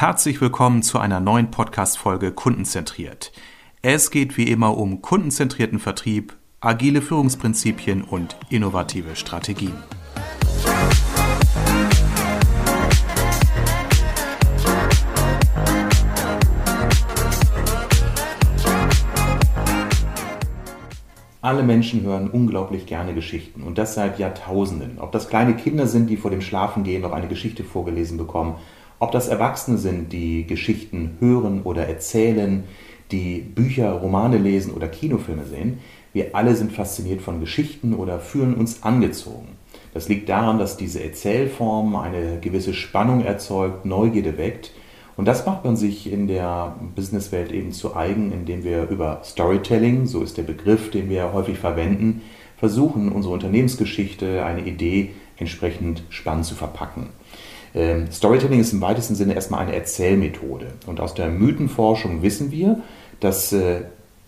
Herzlich willkommen zu einer neuen Podcast-Folge Kundenzentriert. Es geht wie immer um kundenzentrierten Vertrieb, agile Führungsprinzipien und innovative Strategien. Alle Menschen hören unglaublich gerne Geschichten und das seit Jahrtausenden. Ob das kleine Kinder sind, die vor dem Schlafengehen noch eine Geschichte vorgelesen bekommen, ob das Erwachsene sind, die Geschichten hören oder erzählen, die Bücher, Romane lesen oder Kinofilme sehen, wir alle sind fasziniert von Geschichten oder fühlen uns angezogen. Das liegt daran, dass diese Erzählform eine gewisse Spannung erzeugt, Neugierde weckt und das macht man sich in der Businesswelt eben zu eigen, indem wir über Storytelling, so ist der Begriff, den wir häufig verwenden, versuchen, unsere Unternehmensgeschichte, eine Idee entsprechend spannend zu verpacken. Ähm, Storytelling ist im weitesten Sinne erstmal eine Erzählmethode. Und aus der Mythenforschung wissen wir, dass äh,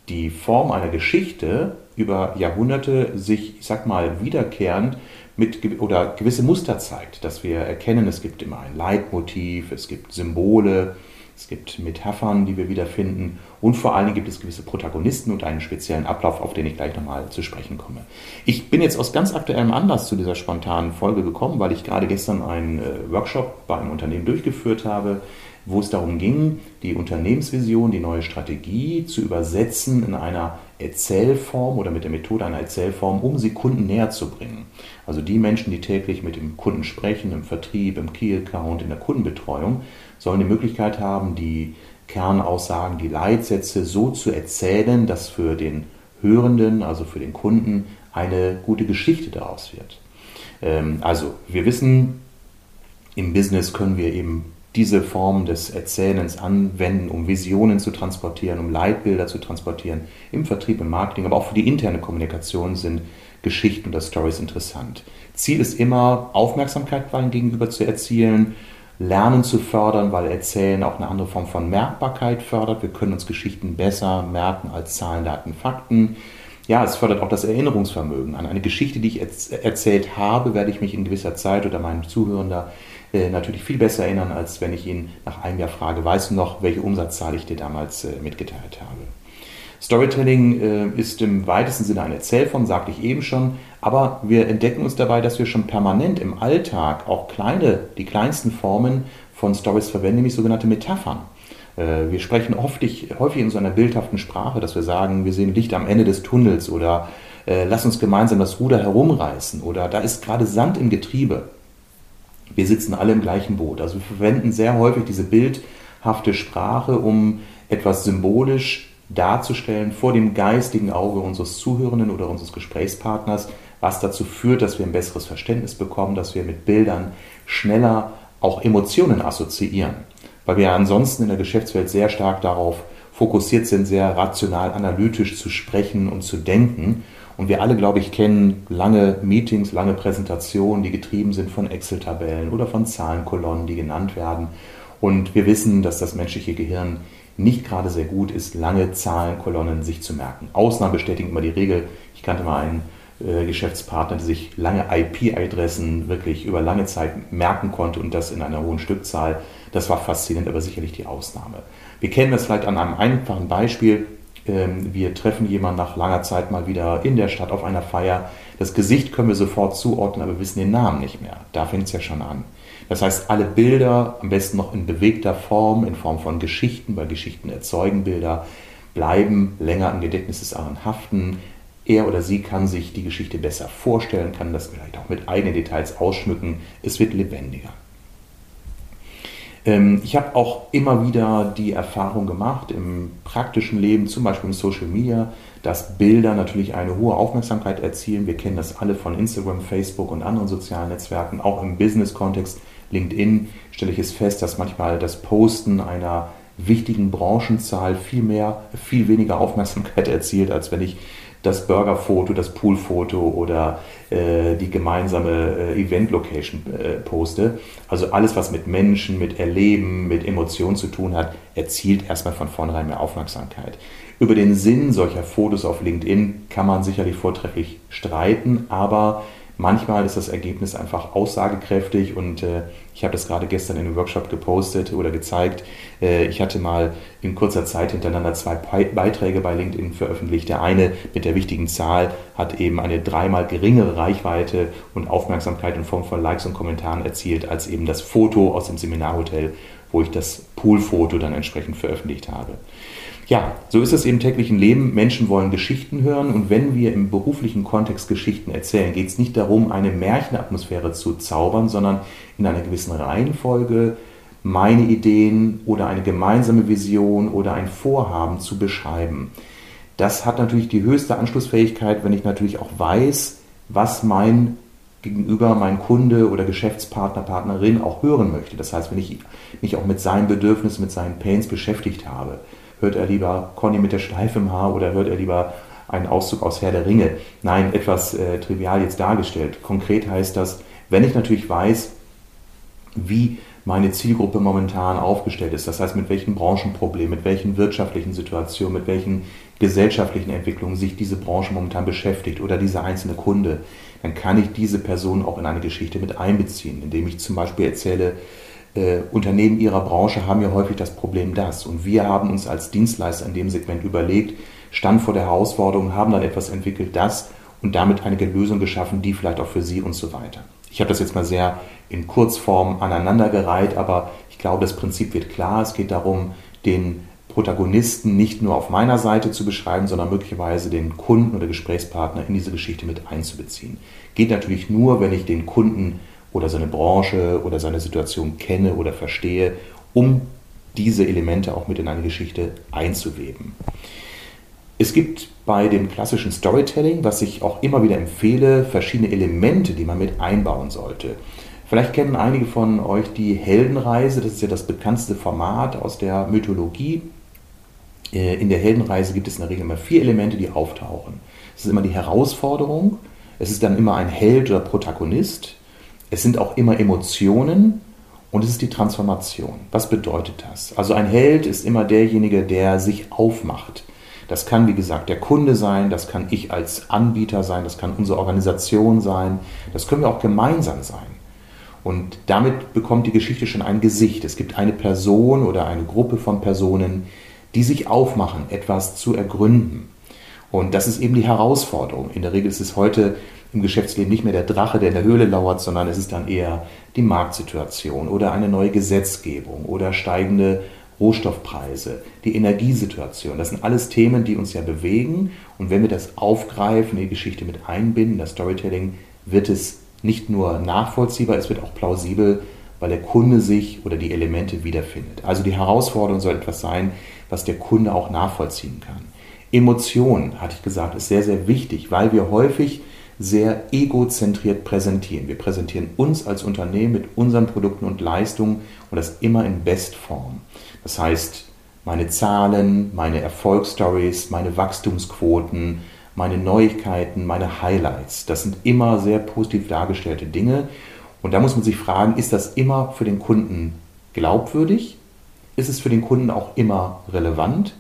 die Form einer Geschichte über Jahrhunderte sich, ich sag mal, wiederkehrend mit oder gewisse Muster zeigt, dass wir erkennen, es gibt immer ein Leitmotiv, es gibt Symbole, es gibt Metaphern, die wir wiederfinden und vor allen Dingen gibt es gewisse Protagonisten und einen speziellen Ablauf, auf den ich gleich nochmal zu sprechen komme. Ich bin jetzt aus ganz aktuellem Anlass zu dieser spontanen Folge gekommen, weil ich gerade gestern einen äh, Workshop bei einem Unternehmen durchgeführt habe, wo es darum ging, die Unternehmensvision, die neue Strategie zu übersetzen in einer Erzählform oder mit der Methode einer Erzählform, um sie Kunden näher zu bringen. Also die Menschen, die täglich mit dem Kunden sprechen, im Vertrieb, im Key-Account, in der Kundenbetreuung, sollen die Möglichkeit haben, die Kernaussagen, die Leitsätze so zu erzählen, dass für den Hörenden, also für den Kunden, eine gute Geschichte daraus wird. Ähm, also wir wissen, im Business können wir eben diese Form des Erzählens anwenden, um Visionen zu transportieren, um Leitbilder zu transportieren, im Vertrieb, im Marketing, aber auch für die interne Kommunikation sind Geschichten oder Stories interessant. Ziel ist immer, Aufmerksamkeit bei gegenüber zu erzielen, Lernen zu fördern, weil Erzählen auch eine andere Form von Merkbarkeit fördert. Wir können uns Geschichten besser merken als Zahlen, Daten, Fakten. Ja, es fördert auch das Erinnerungsvermögen. An eine Geschichte, die ich erzählt habe, werde ich mich in gewisser Zeit oder meinem Zuhörender natürlich viel besser erinnern, als wenn ich ihn nach einem Jahr frage, weißt du noch, welche Umsatzzahl ich dir damals äh, mitgeteilt habe. Storytelling äh, ist im weitesten Sinne eine Erzählform, sagte ich eben schon, aber wir entdecken uns dabei, dass wir schon permanent im Alltag auch kleine, die kleinsten Formen von Stories verwenden, nämlich sogenannte Metaphern. Wir sprechen oft, häufig in so einer bildhaften Sprache, dass wir sagen, wir sehen Licht am Ende des Tunnels oder lass uns gemeinsam das Ruder herumreißen oder da ist gerade Sand im Getriebe wir sitzen alle im gleichen Boot. Also wir verwenden sehr häufig diese bildhafte Sprache, um etwas symbolisch darzustellen vor dem geistigen Auge unseres Zuhörenden oder unseres Gesprächspartners, was dazu führt, dass wir ein besseres Verständnis bekommen, dass wir mit Bildern schneller auch Emotionen assoziieren. Weil wir ansonsten in der Geschäftswelt sehr stark darauf fokussiert sind, sehr rational, analytisch zu sprechen und zu denken und wir alle, glaube ich, kennen lange Meetings, lange Präsentationen, die getrieben sind von Excel-Tabellen oder von Zahlenkolonnen, die genannt werden. Und wir wissen, dass das menschliche Gehirn nicht gerade sehr gut ist, lange Zahlenkolonnen sich zu merken. Ausnahmen bestätigen immer die Regel. Ich kannte mal einen äh, Geschäftspartner, der sich lange IP-Adressen wirklich über lange Zeit merken konnte und das in einer hohen Stückzahl. Das war faszinierend, aber sicherlich die Ausnahme. Wir kennen das vielleicht an einem einfachen Beispiel. Ähm, wir treffen jemanden nach langer Zeit mal wieder in der Stadt auf einer Feier. Das Gesicht können wir sofort zuordnen, aber wir wissen den Namen nicht mehr. Da fängt es ja schon an. Das heißt, alle Bilder, am besten noch in bewegter Form, in Form von Geschichten, weil Geschichten erzeugen Bilder, bleiben länger im Gedächtnis des anderen haften. Er oder sie kann sich die Geschichte besser vorstellen, kann das vielleicht auch mit eigenen Details ausschmücken. Es wird lebendiger. Ähm, ich habe auch immer wieder die Erfahrung gemacht im praktischen Leben, zum Beispiel im Social Media, dass Bilder natürlich eine hohe Aufmerksamkeit erzielen. Wir kennen das alle von Instagram, Facebook und anderen sozialen Netzwerken. Auch im Business-Kontext, LinkedIn, stelle ich es fest, dass manchmal das Posten einer wichtigen Branchenzahl viel mehr, viel weniger Aufmerksamkeit erzielt, als wenn ich das Burgerfoto, das Poolfoto oder äh, die gemeinsame äh, Event-Location äh, poste. Also alles, was mit Menschen, mit Erleben, mit Emotionen zu tun hat, erzielt erstmal von vornherein mehr Aufmerksamkeit. Über den Sinn solcher Fotos auf LinkedIn kann man sicherlich vortrefflich streiten, aber Manchmal ist das Ergebnis einfach aussagekräftig und äh, ich habe das gerade gestern in einem Workshop gepostet oder gezeigt. Äh, ich hatte mal in kurzer Zeit hintereinander zwei Beiträge bei LinkedIn veröffentlicht. Der eine mit der wichtigen Zahl hat eben eine dreimal geringere Reichweite und Aufmerksamkeit in Form von Likes und Kommentaren erzielt als eben das Foto aus dem Seminarhotel, wo ich das Poolfoto dann entsprechend veröffentlicht habe. Ja, so ist es im täglichen Leben. Menschen wollen Geschichten hören und wenn wir im beruflichen Kontext Geschichten erzählen, geht es nicht darum, eine Märchenatmosphäre zu zaubern, sondern in einer gewissen Reihenfolge meine Ideen oder eine gemeinsame Vision oder ein Vorhaben zu beschreiben. Das hat natürlich die höchste Anschlussfähigkeit, wenn ich natürlich auch weiß, was mein Gegenüber, mein Kunde oder Geschäftspartner, Partnerin auch hören möchte. Das heißt, wenn ich mich auch mit seinen Bedürfnissen, mit seinen Pains beschäftigt habe. Hört er lieber Conny mit der Schleife im Haar oder hört er lieber einen Auszug aus Herr der Ringe? Nein, etwas äh, trivial jetzt dargestellt. Konkret heißt das, wenn ich natürlich weiß, wie meine Zielgruppe momentan aufgestellt ist, das heißt mit welchen Branchenproblemen, mit welchen wirtschaftlichen Situationen, mit welchen gesellschaftlichen Entwicklungen sich diese Branche momentan beschäftigt oder dieser einzelne Kunde, dann kann ich diese Person auch in eine Geschichte mit einbeziehen, indem ich zum Beispiel erzähle, äh, Unternehmen ihrer Branche haben ja häufig das Problem das. Und wir haben uns als Dienstleister in dem Segment überlegt, stand vor der Herausforderung, haben dann etwas entwickelt, das und damit einige Lösungen geschaffen, die vielleicht auch für Sie und so weiter. Ich habe das jetzt mal sehr in Kurzform aneinandergereiht, aber ich glaube, das Prinzip wird klar. Es geht darum, den Protagonisten nicht nur auf meiner Seite zu beschreiben, sondern möglicherweise den Kunden oder Gesprächspartner in diese Geschichte mit einzubeziehen. Geht natürlich nur, wenn ich den Kunden oder seine Branche oder seine Situation kenne oder verstehe, um diese Elemente auch mit in eine Geschichte einzuweben. Es gibt bei dem klassischen Storytelling, was ich auch immer wieder empfehle, verschiedene Elemente, die man mit einbauen sollte. Vielleicht kennen einige von euch die Heldenreise, das ist ja das bekannteste Format aus der Mythologie. Äh, in der Heldenreise gibt es in der Regel immer vier Elemente, die auftauchen. Es ist immer die Herausforderung, es ist dann immer ein Held oder Protagonist, es sind auch immer Emotionen und es ist die Transformation. Was bedeutet das? Also ein Held ist immer derjenige, der sich aufmacht. Das kann, wie gesagt, der Kunde sein, das kann ich als Anbieter sein, das kann unsere Organisation sein, das können wir auch gemeinsam sein. Und damit bekommt die Geschichte schon ein Gesicht. Es gibt eine Person oder eine Gruppe von Personen, die sich aufmachen, etwas zu ergründen. Und das ist eben die Herausforderung. In der Regel ist es heute im Geschäftsleben nicht mehr der Drache, der in der Höhle lauert, sondern es ist dann eher die Marktsituation oder eine neue Gesetzgebung oder steigende Rohstoffpreise, die Energiesituation. Das sind alles Themen, die uns ja bewegen. Und wenn wir das aufgreifen, die Geschichte mit einbinden, das Storytelling, wird es nicht nur nachvollziehbar, es wird auch plausibel, weil der Kunde sich oder die Elemente wiederfindet. Also die Herausforderung soll etwas sein, was der Kunde auch nachvollziehen kann. Emotion, hatte ich gesagt, ist sehr, sehr wichtig, weil wir häufig sehr egozentriert präsentieren. Wir präsentieren uns als Unternehmen mit unseren Produkten und Leistungen und das immer in Bestform. Das heißt, meine Zahlen, meine Erfolgsstories, meine Wachstumsquoten, meine Neuigkeiten, meine Highlights, das sind immer sehr positiv dargestellte Dinge. Und da muss man sich fragen, ist das immer für den Kunden glaubwürdig? Ist es für den Kunden auch immer relevant?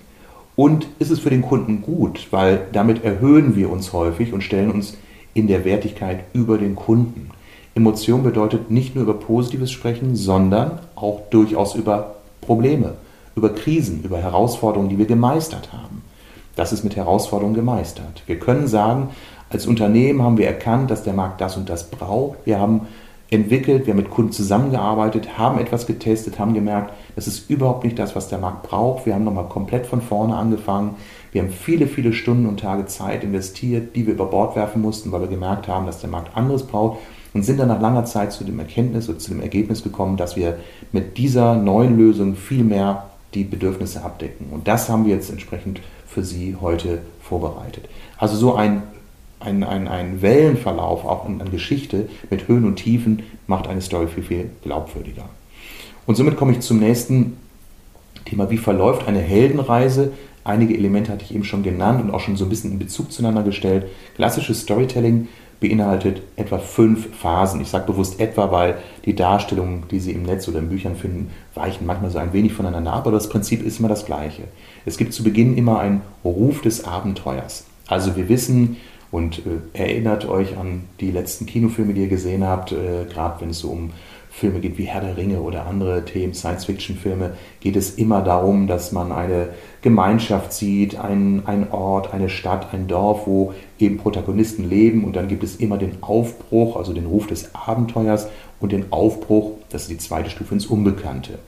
Und ist es für den Kunden gut? Weil damit erhöhen wir uns häufig und stellen uns in der Wertigkeit über den Kunden. Emotion bedeutet nicht nur über Positives sprechen, sondern auch durchaus über Probleme, über Krisen, über Herausforderungen, die wir gemeistert haben. Das ist mit Herausforderungen gemeistert. Wir können sagen, als Unternehmen haben wir erkannt, dass der Markt das und das braucht. Wir haben entwickelt, wir haben mit Kunden zusammengearbeitet, haben etwas getestet, haben gemerkt, das ist überhaupt nicht das, was der Markt braucht. Wir haben nochmal komplett von vorne angefangen. Wir haben viele, viele Stunden und Tage Zeit investiert, die wir über Bord werfen mussten, weil wir gemerkt haben, dass der Markt anderes braucht und sind dann nach langer Zeit zu dem Erkenntnis oder zu dem Ergebnis gekommen, dass wir mit dieser neuen Lösung viel mehr die Bedürfnisse abdecken. Und das haben wir jetzt entsprechend für Sie heute vorbereitet. Also so ein ein, ein, ein Wellenverlauf auch in, an Geschichte mit Höhen und Tiefen macht eine Story viel, viel glaubwürdiger. Und somit komme ich zum nächsten Thema. Wie verläuft eine Heldenreise? Einige Elemente hatte ich eben schon genannt und auch schon so ein bisschen in Bezug zueinander gestellt. Klassisches Storytelling beinhaltet etwa fünf Phasen. Ich sage bewusst etwa, weil die Darstellungen, die Sie im Netz oder in Büchern finden, weichen manchmal so ein wenig voneinander ab, aber das Prinzip ist immer das gleiche. Es gibt zu Beginn immer einen Ruf des Abenteuers. Also wir wissen, Und äh, erinnert euch an die letzten Kinofilme, die ihr gesehen habt, äh, gerade wenn es so um Filme geht wie Herr der Ringe oder andere Themen, Science-Fiction-Filme, geht es immer darum, dass man eine Gemeinschaft sieht, einen, einen Ort, eine Stadt, ein Dorf, wo eben Protagonisten leben und dann gibt es immer den Aufbruch, also den Ruf des Abenteuers und den Aufbruch, das ist die zweite Stufe ins Unbekannte.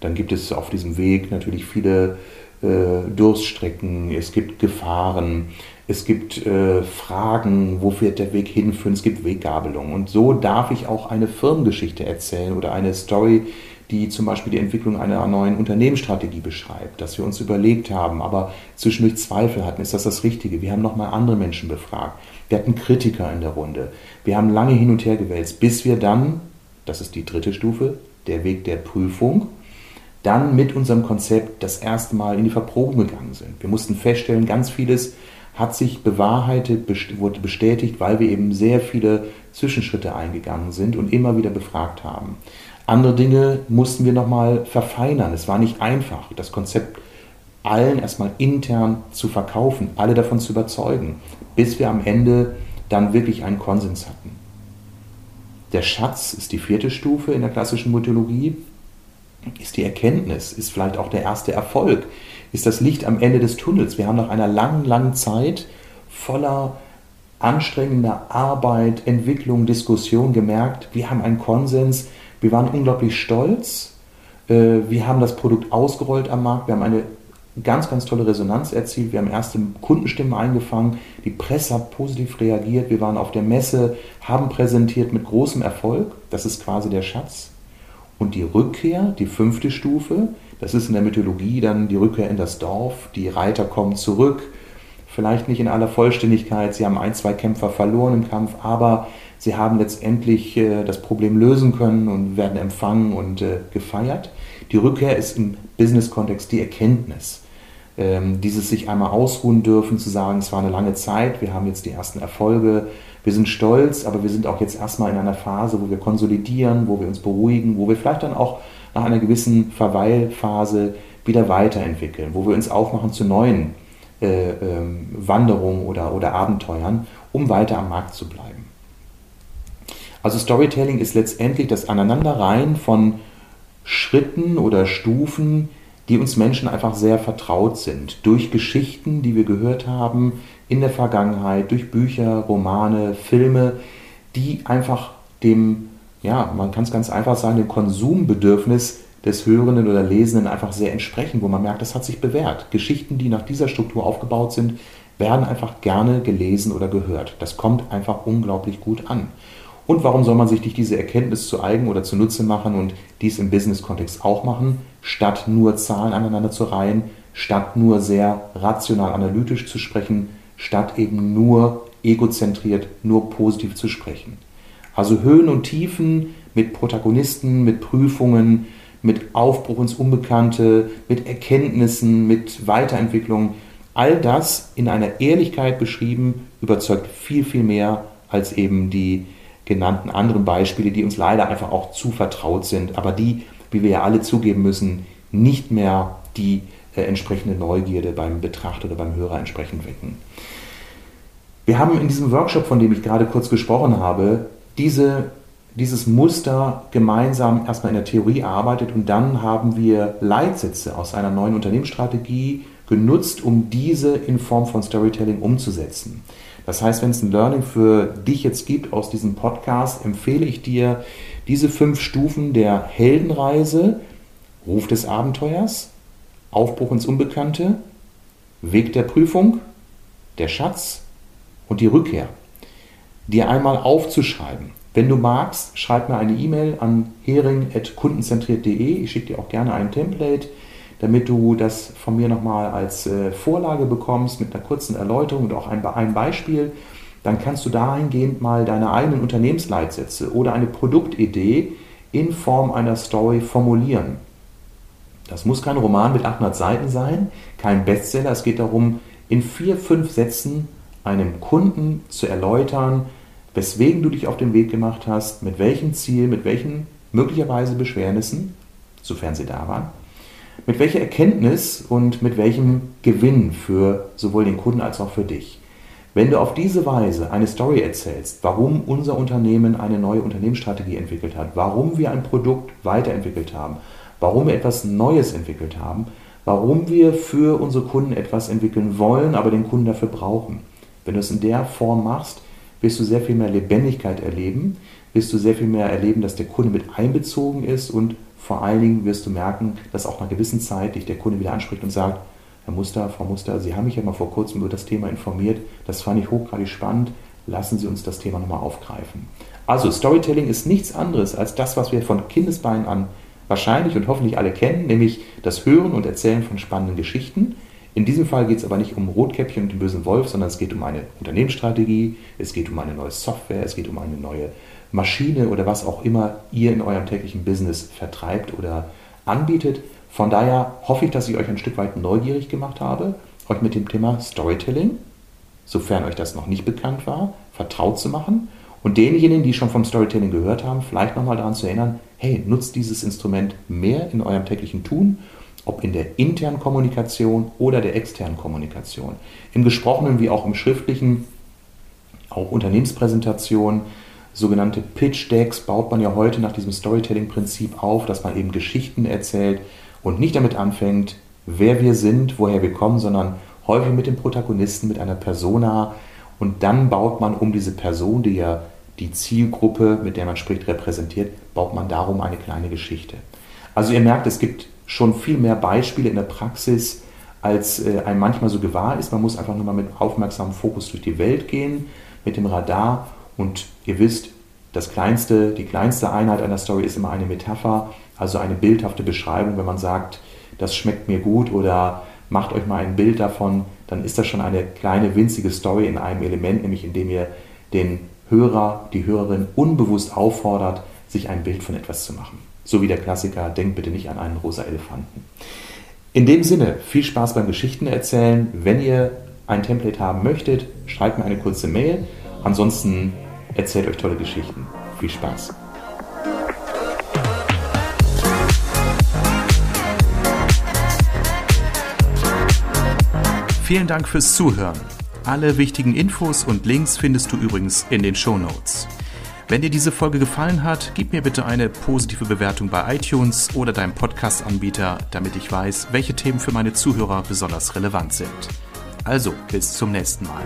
Dann gibt es auf diesem Weg natürlich viele äh, Durststrecken, es gibt Gefahren, es gibt äh, Fragen, wo wird der Weg hinführen, es gibt Weggabelungen. Und so darf ich auch eine Firmengeschichte erzählen oder eine Story, die zum Beispiel die Entwicklung einer neuen Unternehmensstrategie beschreibt, dass wir uns überlegt haben, aber zwischendurch Zweifel hatten, ist das das Richtige? Wir haben nochmal andere Menschen befragt. Wir hatten Kritiker in der Runde. Wir haben lange hin und her gewälzt, bis wir dann, das ist die dritte Stufe, der Weg der Prüfung, dann mit unserem Konzept das erste Mal in die Verprobung gegangen sind. Wir mussten feststellen, ganz vieles hat sich bewahrheitet, wurde bestätigt, weil wir eben sehr viele Zwischenschritte eingegangen sind und immer wieder befragt haben. Andere Dinge mussten wir nochmal verfeinern. Es war nicht einfach, das Konzept allen erstmal intern zu verkaufen, alle davon zu überzeugen, bis wir am Ende dann wirklich einen Konsens hatten. Der Schatz ist die vierte Stufe in der klassischen Mythologie, ist die Erkenntnis, ist vielleicht auch der erste Erfolg, ist das Licht am Ende des Tunnels. Wir haben nach einer langen, langen Zeit voller anstrengender Arbeit, Entwicklung, Diskussion gemerkt, wir haben einen Konsens, wir waren unglaublich stolz, äh, wir haben das Produkt ausgerollt am Markt, wir haben eine ganz, ganz tolle Resonanz erzielt, wir haben erste Kundenstimmen eingefangen, die Presse hat positiv reagiert, wir waren auf der Messe, haben präsentiert mit großem Erfolg, das ist quasi der Schatz. Und die Rückkehr, die fünfte Stufe, das ist in der Mythologie dann die Rückkehr in das Dorf. Die Reiter kommen zurück, vielleicht nicht in aller Vollständigkeit. Sie haben ein, zwei Kämpfer verloren im Kampf, aber sie haben letztendlich äh, das Problem lösen können und werden empfangen und äh, gefeiert. Die Rückkehr ist im Business-Kontext die Erkenntnis. Ähm, dieses sich einmal ausruhen dürfen, zu sagen, es war eine lange Zeit, wir haben jetzt die ersten Erfolge, wir sind stolz, aber wir sind auch jetzt erstmal in einer Phase, wo wir konsolidieren, wo wir uns beruhigen, wo wir vielleicht dann auch nach einer gewissen Verweilphase wieder weiterentwickeln, wo wir uns aufmachen zu neuen äh, ähm, Wanderungen oder, oder Abenteuern, um weiter am Markt zu bleiben. Also Storytelling ist letztendlich das Aneinanderreihen von Schritten oder Stufen, die uns Menschen einfach sehr vertraut sind. Durch Geschichten, die wir gehört haben in der Vergangenheit, durch Bücher, Romane, Filme, die einfach dem ja, man kann es ganz einfach sagen, dem Konsumbedürfnis des Hörenden oder Lesenden einfach sehr entsprechen, wo man merkt, das hat sich bewährt. Geschichten, die nach dieser Struktur aufgebaut sind, werden einfach gerne gelesen oder gehört. Das kommt einfach unglaublich gut an. Und warum soll man sich nicht diese Erkenntnis zu eigen oder zunutze machen und dies im Business-Kontext auch machen, statt nur Zahlen aneinander zu reihen, statt nur sehr rational analytisch zu sprechen, statt eben nur egozentriert, nur positiv zu sprechen. Also Höhen und Tiefen mit Protagonisten, mit Prüfungen, mit Aufbruch ins Unbekannte, mit Erkenntnissen, mit Weiterentwicklung. All das in einer Ehrlichkeit beschrieben, überzeugt viel, viel mehr als eben die genannten anderen Beispiele, die uns leider einfach auch zu vertraut sind, aber die, wie wir ja alle zugeben müssen, nicht mehr die äh, entsprechende Neugierde beim Betrachter oder beim Hörer entsprechend wecken. Wir haben in diesem Workshop, von dem ich gerade kurz gesprochen habe, diese, dieses Muster gemeinsam erstmal in der Theorie arbeitet und dann haben wir Leitsätze aus einer neuen Unternehmensstrategie genutzt, um diese in Form von Storytelling umzusetzen. Das heißt, wenn es ein Learning für dich jetzt gibt aus diesem Podcast, empfehle ich dir diese fünf Stufen der Heldenreise, Ruf des Abenteuers, Aufbruch ins Unbekannte, Weg der Prüfung, der Schatz und die Rückkehr dir einmal aufzuschreiben. Wenn du magst, schreib mir eine E-Mail an hering.kundenzentriert.de. Ich schicke dir auch gerne ein Template, damit du das von mir nochmal als äh, Vorlage bekommst mit einer kurzen Erläuterung und auch ein, Beispiel. Dann kannst du dahingehend mal deine eigenen Unternehmensleitsätze oder eine Produktidee in Form einer Story formulieren. Das muss kein Roman mit 800 Seiten sein, kein Bestseller. Es geht darum, in vier, fünf Sätzen einem Kunden zu erläutern, weswegen du dich auf den Weg gemacht hast, mit welchem Ziel, mit welchen möglicherweise Beschwernissen, sofern sie da waren, mit welcher Erkenntnis und mit welchem Gewinn für sowohl den Kunden als auch für dich. Wenn du auf diese Weise eine Story erzählst, warum unser Unternehmen eine neue Unternehmensstrategie entwickelt hat, warum wir ein Produkt weiterentwickelt haben, warum wir etwas Neues entwickelt haben, warum wir für unsere Kunden etwas entwickeln wollen, aber den Kunden dafür brauchen. Wenn du es in der Form machst, wirst du sehr viel mehr Lebendigkeit erleben, wirst du sehr viel mehr erleben, dass der Kunde mit einbezogen ist und vor allen Dingen wirst du merken, dass auch nach einer gewissen Zeit dich der Kunde wieder anspricht und sagt, Herr Muster, Frau Muster, Sie haben mich ja mal vor kurzem über das Thema informiert, das fand ich hochgradig spannend, lassen Sie uns das Thema nochmal aufgreifen. Also Storytelling ist nichts anderes als das, was wir von Kindesbeinen an wahrscheinlich und hoffentlich alle kennen, nämlich das Hören und Erzählen von spannenden Geschichten. In diesem Fall geht es aber nicht um Rotkäppchen und den bösen Wolf, sondern es geht um eine Unternehmensstrategie, es geht um eine neue Software, es geht um eine neue Maschine oder was auch immer ihr in eurem täglichen Business vertreibt oder anbietet. Von daher hoffe ich, dass ich euch ein Stück weit neugierig gemacht habe, euch mit dem Thema Storytelling, sofern euch das noch nicht bekannt war, vertraut zu machen und denjenigen, die schon vom Storytelling gehört haben, vielleicht nochmal daran zu erinnern, hey, nutzt dieses Instrument mehr in eurem täglichen Tun, ob in der internen Kommunikation oder der externen Kommunikation. Im gesprochenen wie auch im schriftlichen, auch Unternehmenspräsentationen, sogenannte Pitch Decks baut man ja heute nach diesem Storytelling-Prinzip auf, dass man eben Geschichten erzählt und nicht damit anfängt, wer wir sind, woher wir kommen, sondern häufig mit dem Protagonisten, mit einer Persona und dann baut man um diese Person, die ja die Zielgruppe, mit der man spricht, repräsentiert, baut man darum eine kleine Geschichte. Also ihr merkt, es gibt schon viel mehr Beispiele in der Praxis, als äh, einem manchmal so gewahr ist. Man muss einfach nur mal mit aufmerksamem Fokus durch die Welt gehen, mit dem Radar und ihr wisst, das kleinste, die kleinste Einheit einer Story ist immer eine Metapher, also eine bildhafte Beschreibung. Wenn man sagt, das schmeckt mir gut oder macht euch mal ein Bild davon, dann ist das schon eine kleine winzige Story in einem Element, nämlich indem ihr den Hörer, die Hörerin unbewusst auffordert, sich ein Bild von etwas zu machen. So wie der Klassiker, denkt bitte nicht an einen rosa Elefanten. In dem Sinne, viel Spaß beim Geschichten erzählen. Wenn ihr ein Template haben möchtet, schreibt mir eine kurze Mail. Ansonsten erzählt euch tolle Geschichten. Viel Spaß. Vielen Dank fürs Zuhören. Alle wichtigen Infos und Links findest du übrigens in den Show Notes. Wenn dir diese Folge gefallen hat, gib mir bitte eine positive Bewertung bei iTunes oder deinem Podcast-Anbieter, damit ich weiß, welche Themen für meine Zuhörer besonders relevant sind. Also, bis zum nächsten Mal.